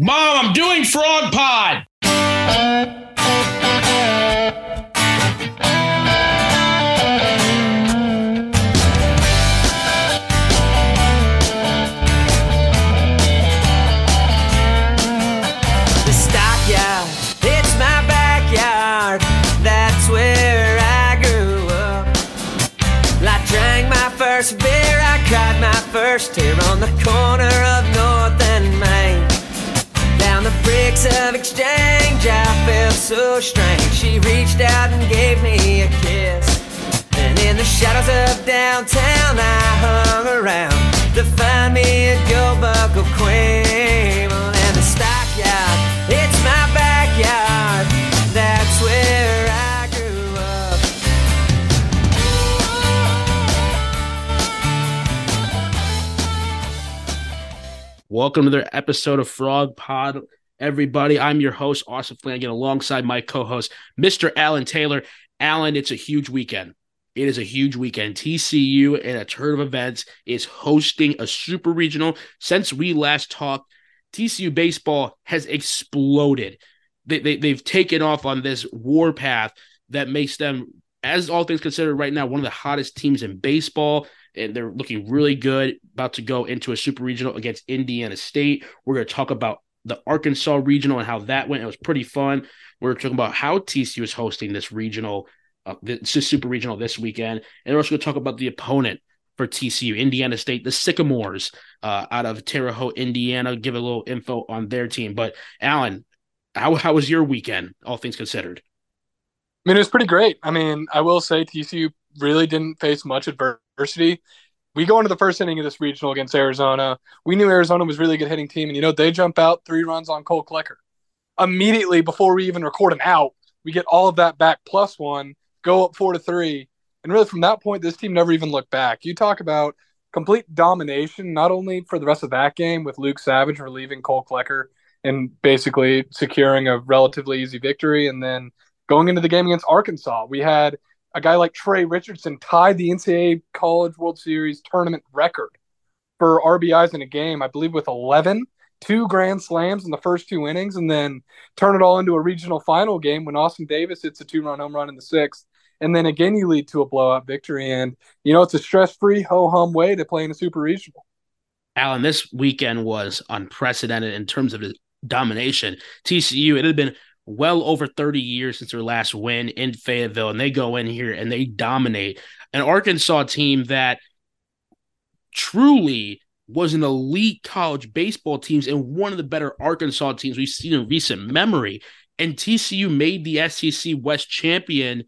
Mom, I'm doing Frog Pod. The stockyard, it's my backyard. That's where I grew up. I drank my first beer, I cried my first tear on the corner Down of exchange, I felt so strange. She reached out and gave me a kiss. And in the shadows of downtown, I hung around to find me a gold buckle queen. And the stockyard, it's my backyard. That's where I. Welcome to their episode of Frog Pod, everybody. I'm your host, Austin Flanagan, alongside my co-host, Mr. Allen Taylor. Allen, it's a huge weekend. It is a huge weekend. TCU and a turn of events is hosting a super regional. Since we last talked, TCU baseball has exploded. They, they, they've taken off on this war path that makes them, as all things considered right now, one of the hottest teams in baseball and they're looking really good. About to go into a super regional against Indiana State. We're going to talk about the Arkansas regional and how that went. It was pretty fun. We're talking about how TCU is hosting this regional, uh, this super regional this weekend, and we're also going to talk about the opponent for TCU, Indiana State, the Sycamores uh, out of Terre Haute, Indiana. Give a little info on their team. But Allen, how how was your weekend? All things considered. I mean, it was pretty great. I mean, I will say TCU really didn't face much adversity. We go into the first inning of this regional against Arizona. We knew Arizona was really good hitting team, and you know they jump out three runs on Kole Klecker. Immediately before we even record an out, we get all of that back plus one, go up four to three, and really from that point, this team never even looked back. You talk about complete domination, not only for the rest of that game with Luke Savage relieving Kole Klecker and basically securing a relatively easy victory, and then going into the game against Arkansas, we had a guy like Tre Richardson tied the NCAA College World Series tournament record for RBIs in a game, I believe, with 11, two grand slams in the first two innings, and then turn it all into a regional final game when Austin Davis hits a two run home run in the sixth. And then again, you lead to a blowout victory. And, you know, it's a stress free, ho hum way to play in a super regional. Allen, this weekend was unprecedented in terms of domination. TCU, it had been well over 30 years since their last win in Fayetteville, and they go in here and they dominate an Arkansas team that truly was an elite college baseball teams and one of the better Arkansas teams we've seen in recent memory. And TCU made the SEC West champion.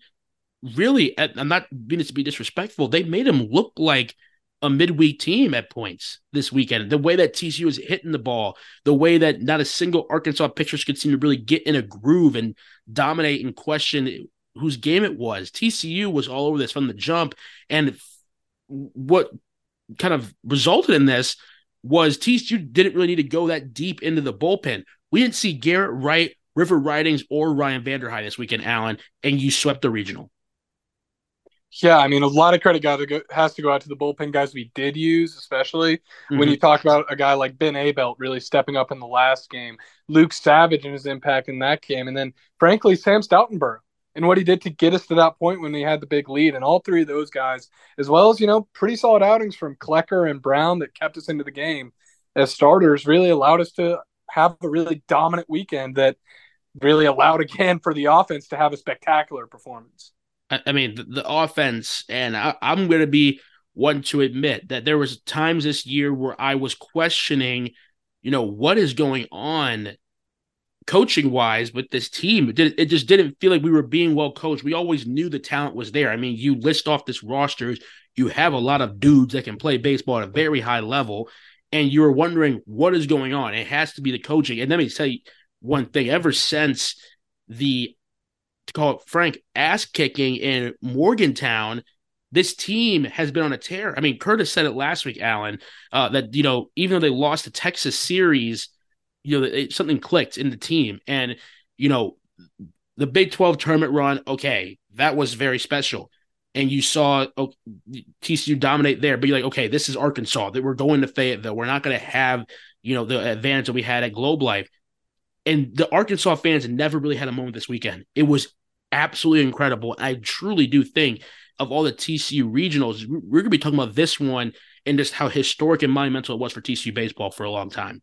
Really, I'm not being to be disrespectful. They made them look like a midweek team at points this weekend. The way that TCU was hitting the ball, the way that not a single Arkansas pitchers could seem to really get in a groove and dominate and question whose game it was. TCU was all over this from the jump. And what kind of resulted in this was TCU didn't really need to go that deep into the bullpen. We didn't see Garrett Wright, River Ridings, or Ryan Vanderhei this weekend, Allen, and you swept the regional. Yeah, I mean, a lot of credit got to go, has to go out to the bullpen guys we did use, especially mm-hmm. when you talk about a guy like Ben Abelt really stepping up in the last game, Luke Savage and his impact in that game, and then frankly Sam Stoutenborough and what he did to get us to that point when we had the big lead. And all three of those guys, as well as you know, pretty solid outings from Klecker and Brown that kept us into the game as starters, really allowed us to have a really dominant weekend that really allowed again for the offense to have a spectacular performance. I mean, the, the offense, and I, I'm going to be one to admit that there was times this year where I was questioning, you know, what is going on coaching wise with this team. It, did, it just didn't feel like we were being well coached. We always knew the talent was there. I mean, you list off this rosters, you have a lot of dudes that can play baseball at a very high level, and you're wondering what is going on. It has to be the coaching. And let me tell you one thing: ever since the to call it frank ass kicking in Morgantown. This team has been on a tear. I mean, Curtis said it last week, Allen, uh, that you know even though they lost the Texas series, you know it, something clicked in the team, and you know the Big Twelve tournament run. Okay, that was very special, and you saw oh, TCU dominate there. But you're like, okay, this is Arkansas. That we're going to Fayetteville. We're not going to have you know the advantage that we had at Globe Life. and the Arkansas fans never really had a moment this weekend. It was absolutely incredible. I truly do think of all the TCU regionals, we're going to be talking about this one and just how historic and monumental it was for TCU baseball for a long time.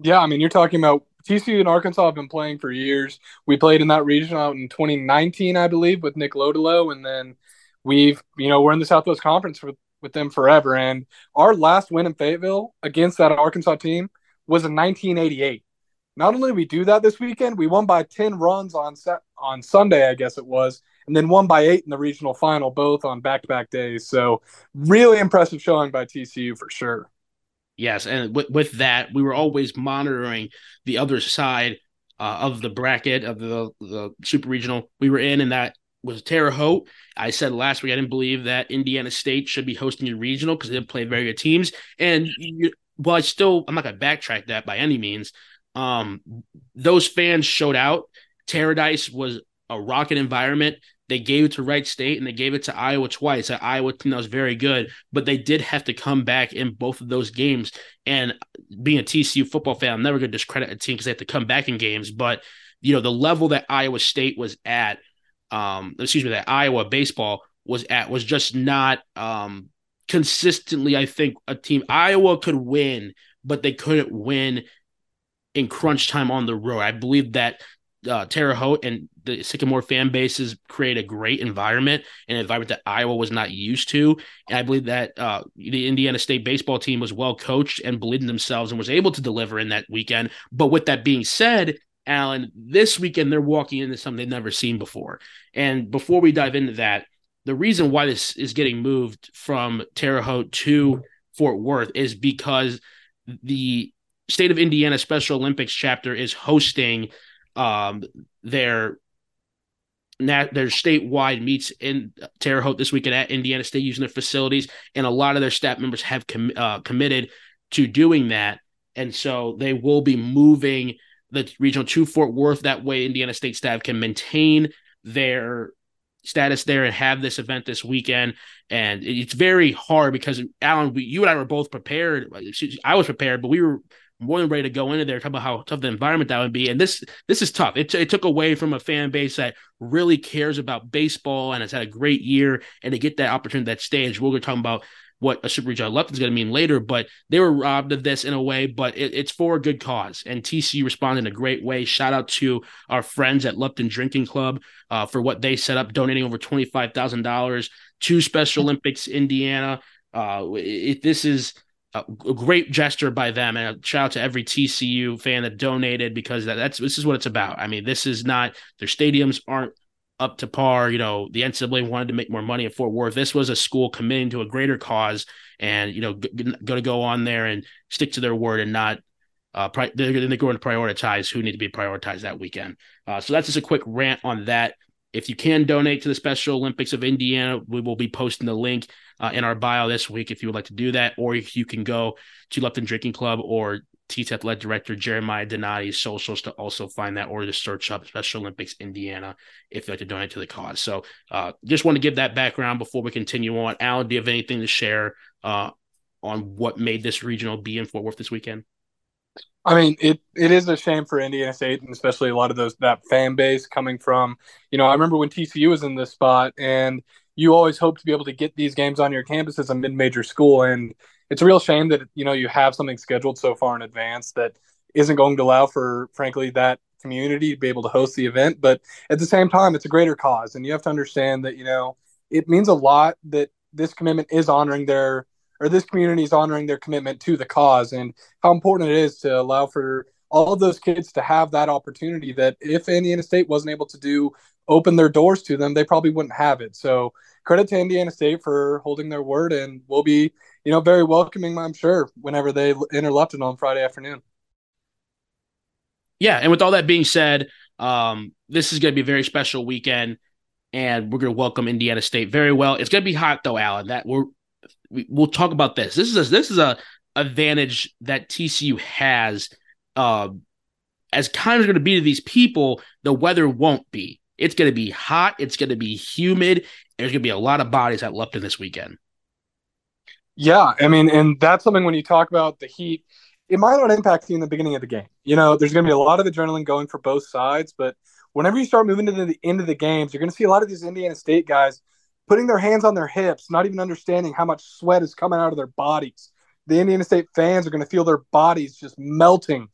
Yeah, I mean, you're talking about TCU and Arkansas have been playing for years. We played in that region out in 2019, I believe, with Nick Lodolo, and then we've, you know, we're in the Southwest Conference with, with them forever. And our last win in Fayetteville against that Arkansas team was in 1988. Not only we do that this weekend, we won by 10 runs on set on Sunday, I guess it was, and then won by eight in the regional final, both on back to back days. So, really impressive showing by TCU for sure. Yes, and with, with that, we were always monitoring the other side uh, of the bracket of the the super regional we were in, and that was Terre Haute. I said last week I didn't believe that Indiana State should be hosting a regional because they play very good teams. And you, well, I still I'm not gonna backtrack that by any means. Um, those fans showed out. Paradise was a rocket environment. They gave it to Wright State and they gave it to Iowa twice. An Iowa team that was very good, but they did have to come back in both of those games. And being a TCU football fan, I'm never going to discredit a team because they have to come back in games. But you know, the level that Iowa State was at, um, excuse me, that Iowa baseball was at was just not um consistently. I think a team Iowa could win, but they couldn't win in crunch time on the road. I believe that uh, Terre Haute and the Sycamore fan bases create a great environment, an environment that Iowa was not used to. And I believe that uh, the Indiana State baseball team was well coached and believed in themselves and was able to deliver in that weekend. But with that being said, Allen, this weekend they're walking into something they've never seen before. And before we dive into that, the reason why this is getting moved from Terre Haute to Fort Worth is because the state of Indiana Special Olympics chapter is hosting um, their their statewide meets in Terre Haute this weekend at Indiana State using their facilities, and a lot of their staff members have com- uh, committed to doing that, and so they will be moving the regional to Fort Worth. That way, Indiana State staff can maintain their status there and have this event this weekend. And it's very hard because Allen, we, you and I were both prepared. I was prepared, but we were more than ready to go into there, talk about how tough the environment that would be. And this this is tough. It, it took away from a fan base that really cares about baseball and has had a great year. And to get that opportunity, that stage, we're going to talk about what a super regional left is going to mean later. But they were robbed of this in a way, but it, it's for a good cause. And TCU responded in a great way. Shout out to our friends at Lupton Drinking Club uh, for what they set up, donating over twenty five thousand dollars to Special Olympics Indiana. Uh, this is a, great gesture by them and a shout out to every TCU fan that donated because that, that's this is what it's about. I mean, this is not their stadiums aren't up to par. You know, the NCAA wanted to make more money at Fort Worth. This was a school committing to a greater cause and you know g- g- going to go on there and stick to their word and not. Uh, pri- they're, they're going to prioritize who need to be prioritized that weekend. Uh, so that's just a quick rant on that. If you can donate to the Special Olympics of Indiana, we will be posting the link uh, in our bio this week if you would like to do that, or you can go to Lupton Drinking Club or TTEP led director Jeremiah Donati's socials to also find that, or to search up Special Olympics Indiana if you'd like to donate to the cause. So, uh, just want to give that background before we continue on. Allen, do you have anything to share uh, on what made this regional be in Fort Worth this weekend? I mean, it, it is a shame for Indiana State, and especially a lot of those that fan base coming from. You know, I remember when TCU was in this spot, and you always hope to be able to get these games on your campus as a mid-major school and it's a real shame that you know you have something scheduled so far in advance that isn't going to allow for frankly that community to be able to host the event but at the same time it's a greater cause and you have to understand that you know it means a lot that this commitment is honoring their or this community is honoring their commitment to the cause and how important it is to allow for all of those kids to have that opportunity that if Indiana State wasn't able to do open their doors to them, they probably wouldn't have it. So credit to Indiana State for holding their word, and we'll be, you know, very welcoming, I'm sure, whenever they enter Lupton on Friday afternoon. Yeah, and with all that being said, um, this is going to be a very special weekend, and we're going to welcome Indiana State very well. It's going to be hot though, Allen. That we're we, will talk about this. This is a, this is a advantage that TCU has. Uh, as kind of going to be to these people, the weather won't be. It's going to be hot. It's going to be humid. There's going to be a lot of bodies at Lupton this weekend. Yeah, I mean, and that's something when you talk about the heat, it might not impact you in the beginning of the game. You know, there's going to be a lot of adrenaline going for both sides, but whenever you start moving to the end of the games, you're going to see a lot of these Indiana State guys putting their hands on their hips, not even understanding how much sweat is coming out of their bodies. The Indiana State fans are going to feel their bodies just melting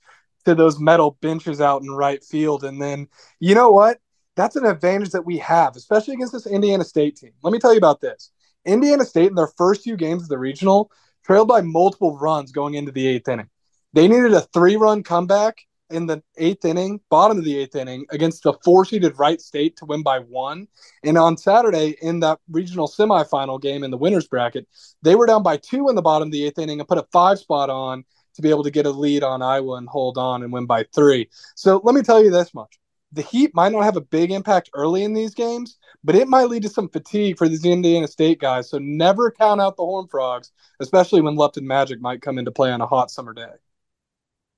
to those metal benches out in right field. And then, you know what? That's an advantage that we have, especially against this Indiana State team. Let me tell you about this. Indiana State, in their first few games of the regional, trailed by multiple runs going into the eighth inning. They needed a three run comeback in the eighth inning, bottom of the eighth inning, against the four seeded Wright State to win by one. And on Saturday, in that regional semifinal game in the winners bracket, they were down by two in the bottom of the eighth inning and put a five spot on to be able to get a lead on Iowa and hold on and win by three. So let me tell you this much. The Heat might not have a big impact early in these games, but it might lead to some fatigue for these Indiana State guys. So never count out the Horn Frogs, especially when Lupton Magic might come into play on a hot summer day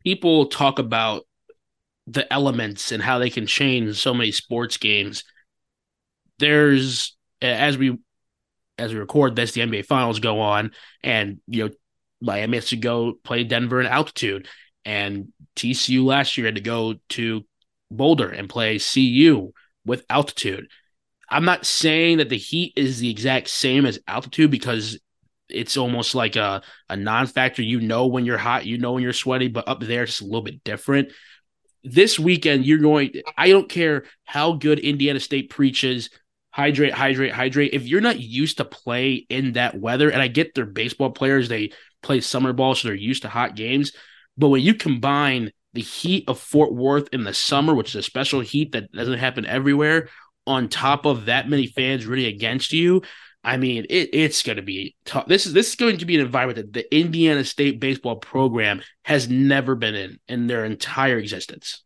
people talk about the elements and how they can change so many sports games. There's as we as we record this, the NBA finals go on, and you know, Miami has to go play Denver in altitude. And TCU last year had to go to Boulder and play CU with altitude. I'm not saying that the heat is the exact same as altitude because it's almost like a, a non-factor. You know when you're hot, you know when you're sweaty, but up there it's a little bit different. This weekend, you're going. I don't care how good Indiana State preaches. Hydrate, hydrate, hydrate. If you're not used to play in that weather, and I get their baseball players, they play summer ball, so they're used to hot games. But when you combine the heat of Fort Worth in the summer, which is a special heat that doesn't happen everywhere, on top of that many fans really against you, I mean, it, it's going to be tough. This is this is going to be an environment that the Indiana State baseball program has never been in in their entire existence.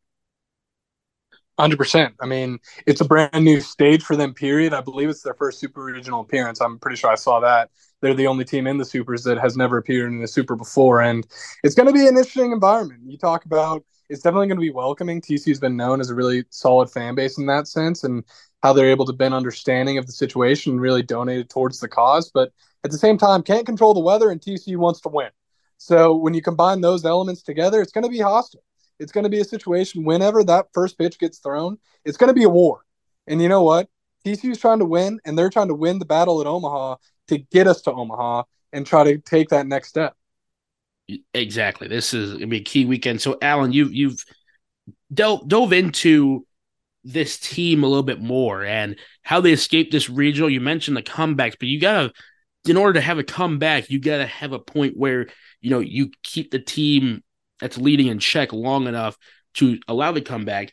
Hundred percent. I mean, it's a brand new stage for them. Period. I believe it's their first super regional appearance. I'm pretty sure I saw that. They're the only team in the supers that has never appeared in a super before, and it's going to be an interesting environment. You talk about it's definitely going to be welcoming. TCU's been known as a really solid fan base in that sense, and how they're able to bend understanding of the situation and really donated towards the cause. But at the same time, can't control the weather, and TCU wants to win. So when you combine those elements together, it's going to be hostile. It's going to be a situation whenever that first pitch gets thrown, it's going to be a war. And you know what? TCU's trying to win, and they're trying to win the battle at Omaha to get us to Omaha and try to take that next step. Exactly. This is to be a key weekend. So, Allen, you've you've dove, dove into this team a little bit more and how they escaped this regional. You mentioned the comebacks, but you gotta, in order to have a comeback, you gotta have a point where you know you keep the team that's leading in check long enough to allow the comeback.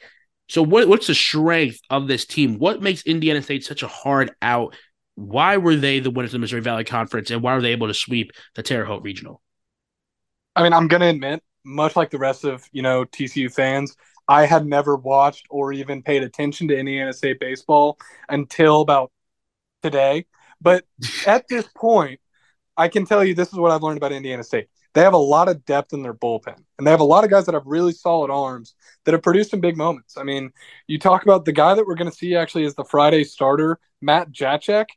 So, what, what's the strength of this team? What makes Indiana State such a hard out? Why were they the winners of the Missouri Valley Conference, and why were they able to sweep the Terre Haute Regional? I mean, I'm gonna admit, much like the rest of you know TCU fans, I had never watched or even paid attention to Indiana State baseball until about today. But at this point, I can tell you this is what I've learned about Indiana State. They have a lot of depth in their bullpen, and they have a lot of guys that have really solid arms that have produced some big moments. I mean, you talk about the guy that we're going to see actually is the Friday starter, Matt Jachec,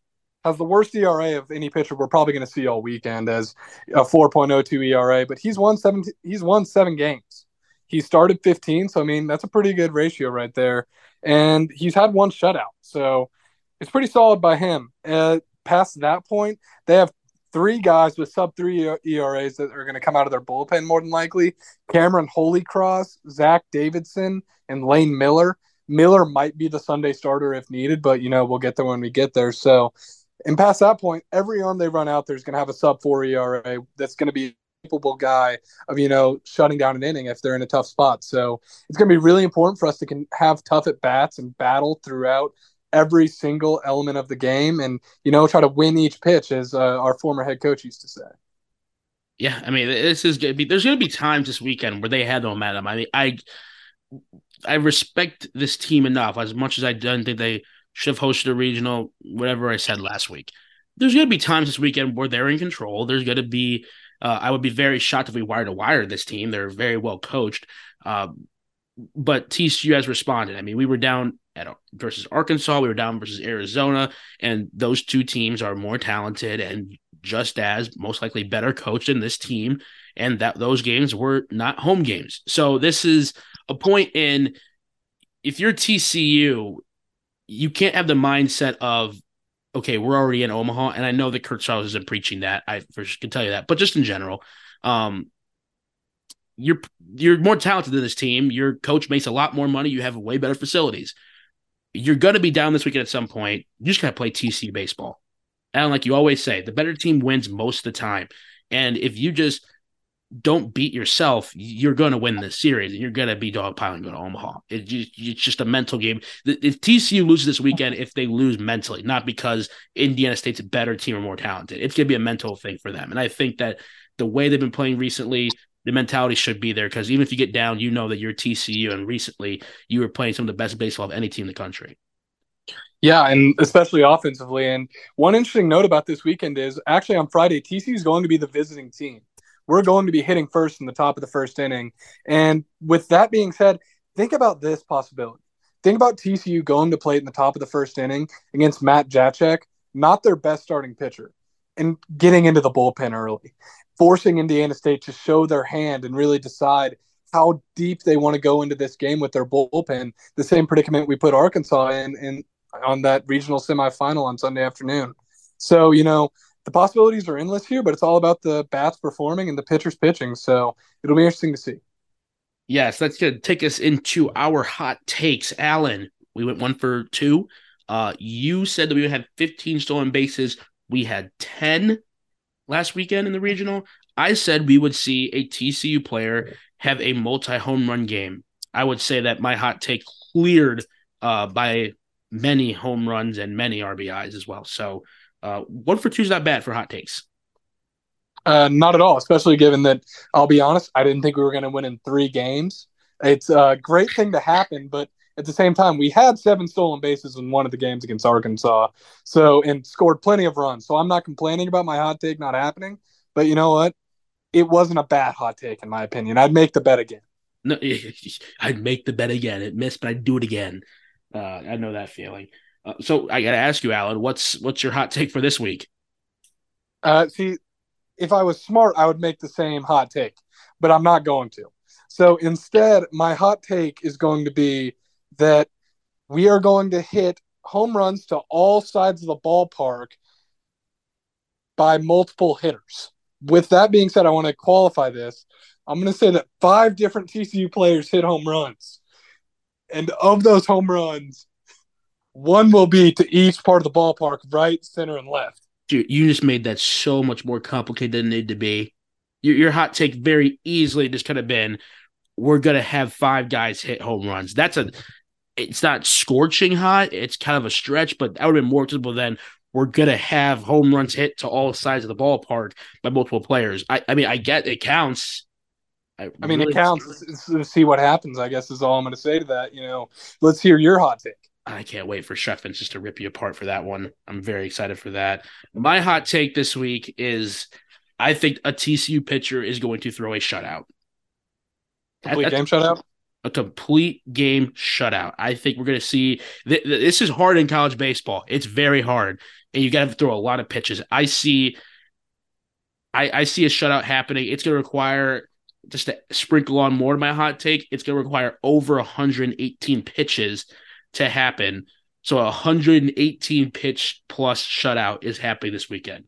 has the worst ERA of any pitcher we're probably going to see all weekend as a 4.02 ERA, but he's won seven. He's won seven games. He started 15, so I mean that's a pretty good ratio right there. And he's had one shutout, so it's pretty solid by him. Uh, past that point, they have three guys with sub three ERAs that are going to come out of their bullpen more than likely. Cameron Holycross, Zach Davidson, and Lane Miller. Miller might be the Sunday starter if needed, but you know we'll get there when we get there. So, and past that point, every arm they run out there is going to have a sub four ERA that's going to be a capable guy of you know shutting down an inning if they're in a tough spot. So it's going to be really important for us to can have tough at bats and battle throughout every single element of the game, and you know try to win each pitch, as uh, our former head coach used to say. Yeah, I mean, this is to be. There's going to be times this weekend where they had the momentum. I mean, I I respect this team enough as much as I don't think they should have hosted a regional, whatever I said last week. There's going to be times this weekend where they're in control. There's going to be uh, I would be very shocked if we wire to wire this team. They're very well coached. Uh, but TCU has responded. I mean, we were down at versus Arkansas, we were down versus Arizona, and those two teams are more talented and just as most likely better coached than this team. and that those games were not home games. So this is a point in if you're TCU, you can't have the mindset of okay, we're already in Omaha, and I know that Kirk Saarloos isn't preaching that. I can tell you that, but just in general, um, you're you're more talented than this team. Your coach makes a lot more money. You have way better facilities. You're going to be down this weekend at some point. You just got to play TC baseball. And like you always say, the better team wins most of the time. And if you just don't beat yourself, you're going to win this series and you're going to be dogpiling going to Omaha. It, it's just a mental game. If TCU loses this weekend, if they lose mentally, not because Indiana State's a better team or more talented, it's going to be a mental thing for them. And I think that the way they've been playing recently, the mentality should be there because even if you get down, you know that you're TCU, and recently you were playing some of the best baseball of any team in the country. Yeah, and especially offensively. And one interesting note about this weekend is actually on Friday, TCU is going to be the visiting team. We're going to be hitting first in the top of the first inning. And with that being said, think about this possibility. Think about TCU going to play in the top of the first inning against Matt Jachec, not their best starting pitcher, and getting into the bullpen early forcing Indiana State to show their hand and really decide how deep they want to go into this game with their bullpen. The same predicament we put Arkansas in, in on that regional semifinal on Sunday afternoon. So, you know, the possibilities are endless here, but it's all about the bats performing and the pitchers pitching. So it'll be interesting to see. Yes, that's going to take us into our hot takes. Allen, we went one for two. Uh, you said that we would have 15 stolen bases. We had 10 last weekend in the regional, I said we would see a TCU player have a multi home run game. I would say that my hot take cleared uh, by many home runs and many RBIs as well. So uh, one for two is not bad for hot takes. Uh, not at all, especially given that I'll be honest, I didn't think we were going to win in three games. It's a great thing to happen, but at the same time, we had seven stolen bases in one of the games against Arkansas. So, and scored plenty of runs. So I'm not complaining about my hot take not happening. But you know what? It wasn't a bad hot take, in my opinion. I'd make the bet again. No, I'd make the bet again. It missed, but I'd do it again. Uh, I know that feeling. Uh, so I got to ask you, Allen, what's what's your hot take for this week? Uh, see, if I was smart, I would make the same hot take, but I'm not going to. So instead, my hot take is going to be that we are going to hit home runs to all sides of the ballpark by multiple hitters. With that being said, I want to qualify this. I'm going to say that five different TCU players hit home runs. And of those home runs, one will be to each part of the ballpark, right, center, and left. Dude, you just made that so much more complicated than it needed to be. Your, your hot take very easily just could have been we're going to have five guys hit home runs. That's a it's not scorching hot. It's kind of a stretch, but that would have been more acceptable than we're gonna have home runs hit to all sides of the ballpark by multiple players. I, I mean, I get it counts. I, I mean, really it counts. Let's see what happens. I guess is all I'm going to say to that. You know, let's hear your hot take. I can't wait for Sheffins just to rip you apart for that one. I'm very excited for that. My hot take this week is I think a TCU pitcher is going to throw a shutout. Complete game shutout? a complete game shutout. I think we're going to see th- th- this is hard in college baseball. It's very hard, and you got to throw a lot of pitches. I see, I, I see a shutout happening. It's going to require just to sprinkle on more of my hot take. It's going to require over 118 pitches to happen. So a 118 pitch plus shutout is happening this weekend.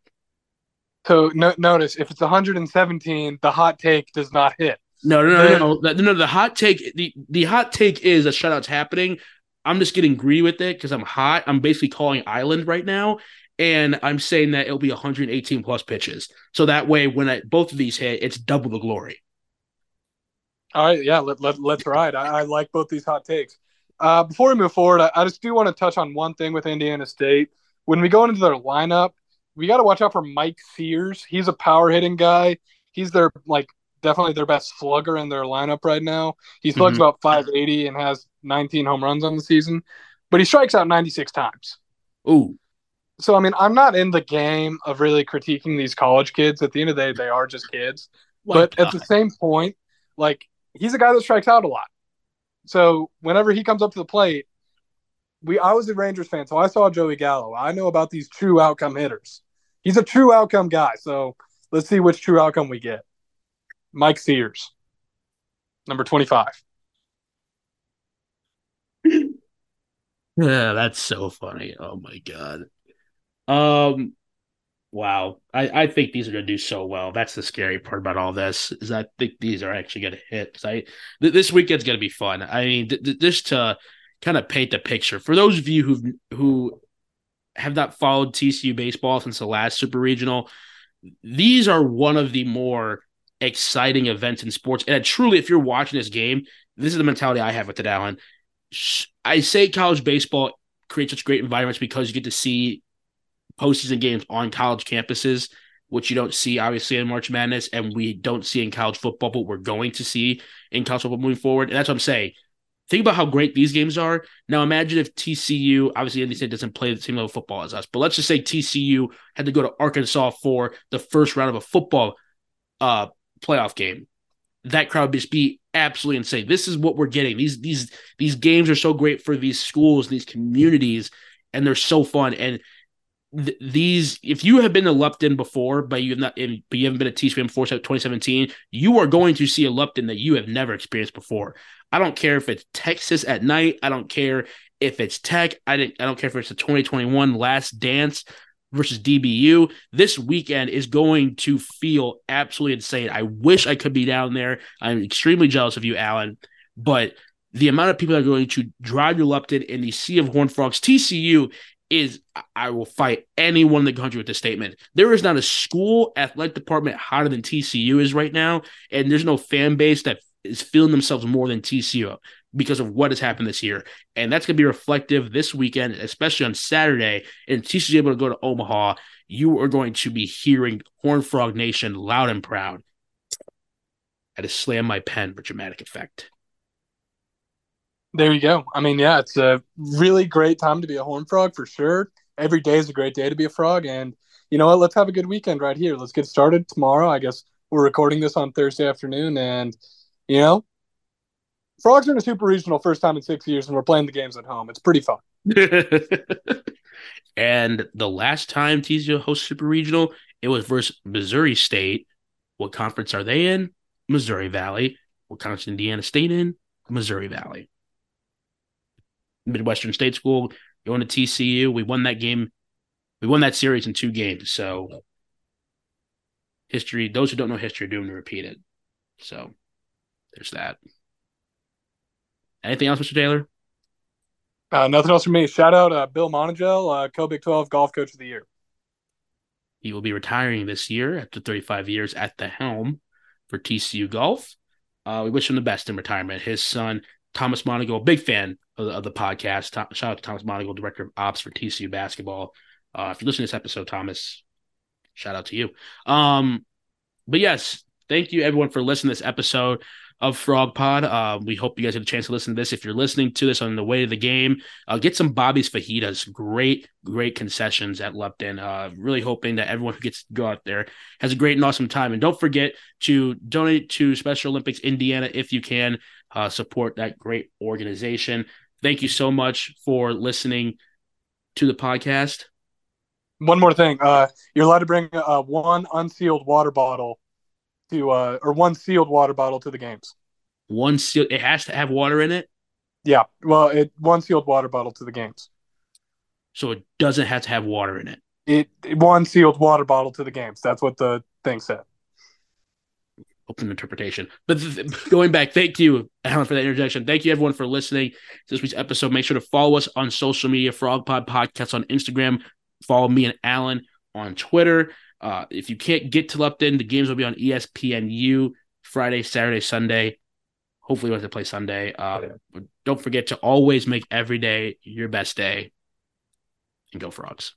So no, notice if it's 117, the hot take does not hit. No, no, no, no, no, no. The hot take, the the hot take is a shutout's happening. I'm just getting greedy with it because I'm hot. I'm basically calling island right now, and I'm saying that it'll be 118 plus pitches. So that way, when I, both of these hit, it's double the glory. All right, yeah, let, let, let's ride. I, I like both these hot takes. Uh, before we move forward, I, I just do want to touch on one thing with Indiana State. When we go into their lineup, we got to watch out for Mike Sears. He's a power hitting guy. He's their like definitely their best slugger in their lineup right now. He slugs mm-hmm. about 580 and has 19 home runs on the season, but he strikes out 96 times. Ooh. So I mean, I'm not in the game of really critiquing these college kids. At the end of the day, they are just kids. but God. at the same point, like he's a guy that strikes out a lot. So whenever he comes up to the plate, we I was a Rangers fan, so I saw Joey Gallo. I know about these true outcome hitters. He's a true outcome guy. So let's see which true outcome we get. Mike Sears, number 25. Yeah, that's so funny. Oh my god. Um wow. I, I think these are gonna do so well. That's the scary part about all this is I think these are actually gonna hit. I th- this weekend's gonna be fun. I mean, th- th- just to kind of paint the picture for those of you who who have not followed TCU baseball since the last Super Regional, these are one of the more exciting events in sports. And truly, if you're watching this game, this is the mentality I have with it, Allen. I say college baseball creates such great environments because you get to see postseason games on college campuses, which you don't see obviously in March Madness, and we don't see in college football, but we're going to see in college football moving forward. And that's what I'm saying. Think about how great these games are. Now imagine if TCU, obviously NC State doesn't play the same level of football as us, but let's just say TCU had to go to Arkansas for the first round of a football uh, playoff game. That crowd would just be absolutely insane. This is what we're getting. These these these games are so great for these schools, these communities, and they're so fun. And th- these, if you have been to Lupton before, but you have not, in, but you haven't been a TCU before 2017, you are going to see a Lupton that you have never experienced before. I don't care if it's Texas at night. I don't care if it's Tech. I didn't. I don't care if it's the 2021 Last Dance versus DBU. This weekend is going to feel absolutely insane. I wish I could be down there. I'm extremely jealous of you, Allen. But the amount of people that are going to drive your Lupton in the sea of Horn Frogs, TCU is I will fight anyone in the country with this statement. There is not a school athletic department hotter than TCU is right now, and there's no fan base that is feeling themselves more than TCU because of what has happened this year. And that's going to be reflective this weekend, especially on Saturday. And TCU able to go to Omaha. You are going to be hearing Horn Frog Nation loud and proud. I had to slam my pen for dramatic effect. There you go. I mean, yeah, it's a really great time to be a horn frog for sure. Every day is a great day to be a frog. And you know what? Let's have a good weekend right here. Let's get started tomorrow. I guess we're recording this on Thursday afternoon. And, you know, frogs are in a super regional first time in six years, and we're playing the games at home. It's pretty fun. and the last time TCU hosted Super Regional, it was versus Missouri State. What conference are they in? Missouri Valley. What conference Indiana State in? Missouri Valley. Midwestern State School going to TCU. We won that game. We won that series in two games. So history, those who don't know history are doomed to repeat it. So there's that. Anything else, Mr. Taylor? Uh, nothing else from me. Shout out uh, Bill Montigel, uh, Co Big 12 Golf Coach of the Year. He will be retiring this year after 35 years at the helm for TCU Golf. Uh, we wish him the best in retirement. His son, Thomas Montigel, a big fan of the, of the podcast. shout out to Thomas Montigel, Director of Ops for TCU Basketball. Uh, if you listen to this episode, Thomas, shout out to you. Um, but yes, thank you everyone for listening to this episode of Frog Pod. Uh, we hope you guys had a chance to listen to this. If you're listening to this on the way to the game, uh, get some Bobby's Fajitas. Great, great concessions at Lupton. Uh, really hoping that everyone who gets to go out there has a great and awesome time. And don't forget to donate to Special Olympics Indiana if you can. Uh, support that great organization. Thank you so much for listening to the podcast. One more thing, uh, you're allowed to bring uh, one unsealed water bottle to uh, or one sealed water bottle to the games. One sealed. It has to have water in it. Yeah, well, it one sealed water bottle to the games. So it doesn't have to have water in it. It, it one sealed water bottle to the games. That's what the thing said. Open interpretation. But th- going back, thank you, Allen, for that interjection. Thank you, everyone, for listening to this week's episode. Make sure to follow us on social media, Frog Pod Podcast on Instagram. Follow me and Allen on Twitter. Uh, if you can't get to Lupton, the games will be on ESPNU Friday, Saturday, Sunday. Hopefully, we'll have to play Sunday. Uh, don't forget to always make every day your best day and go frogs.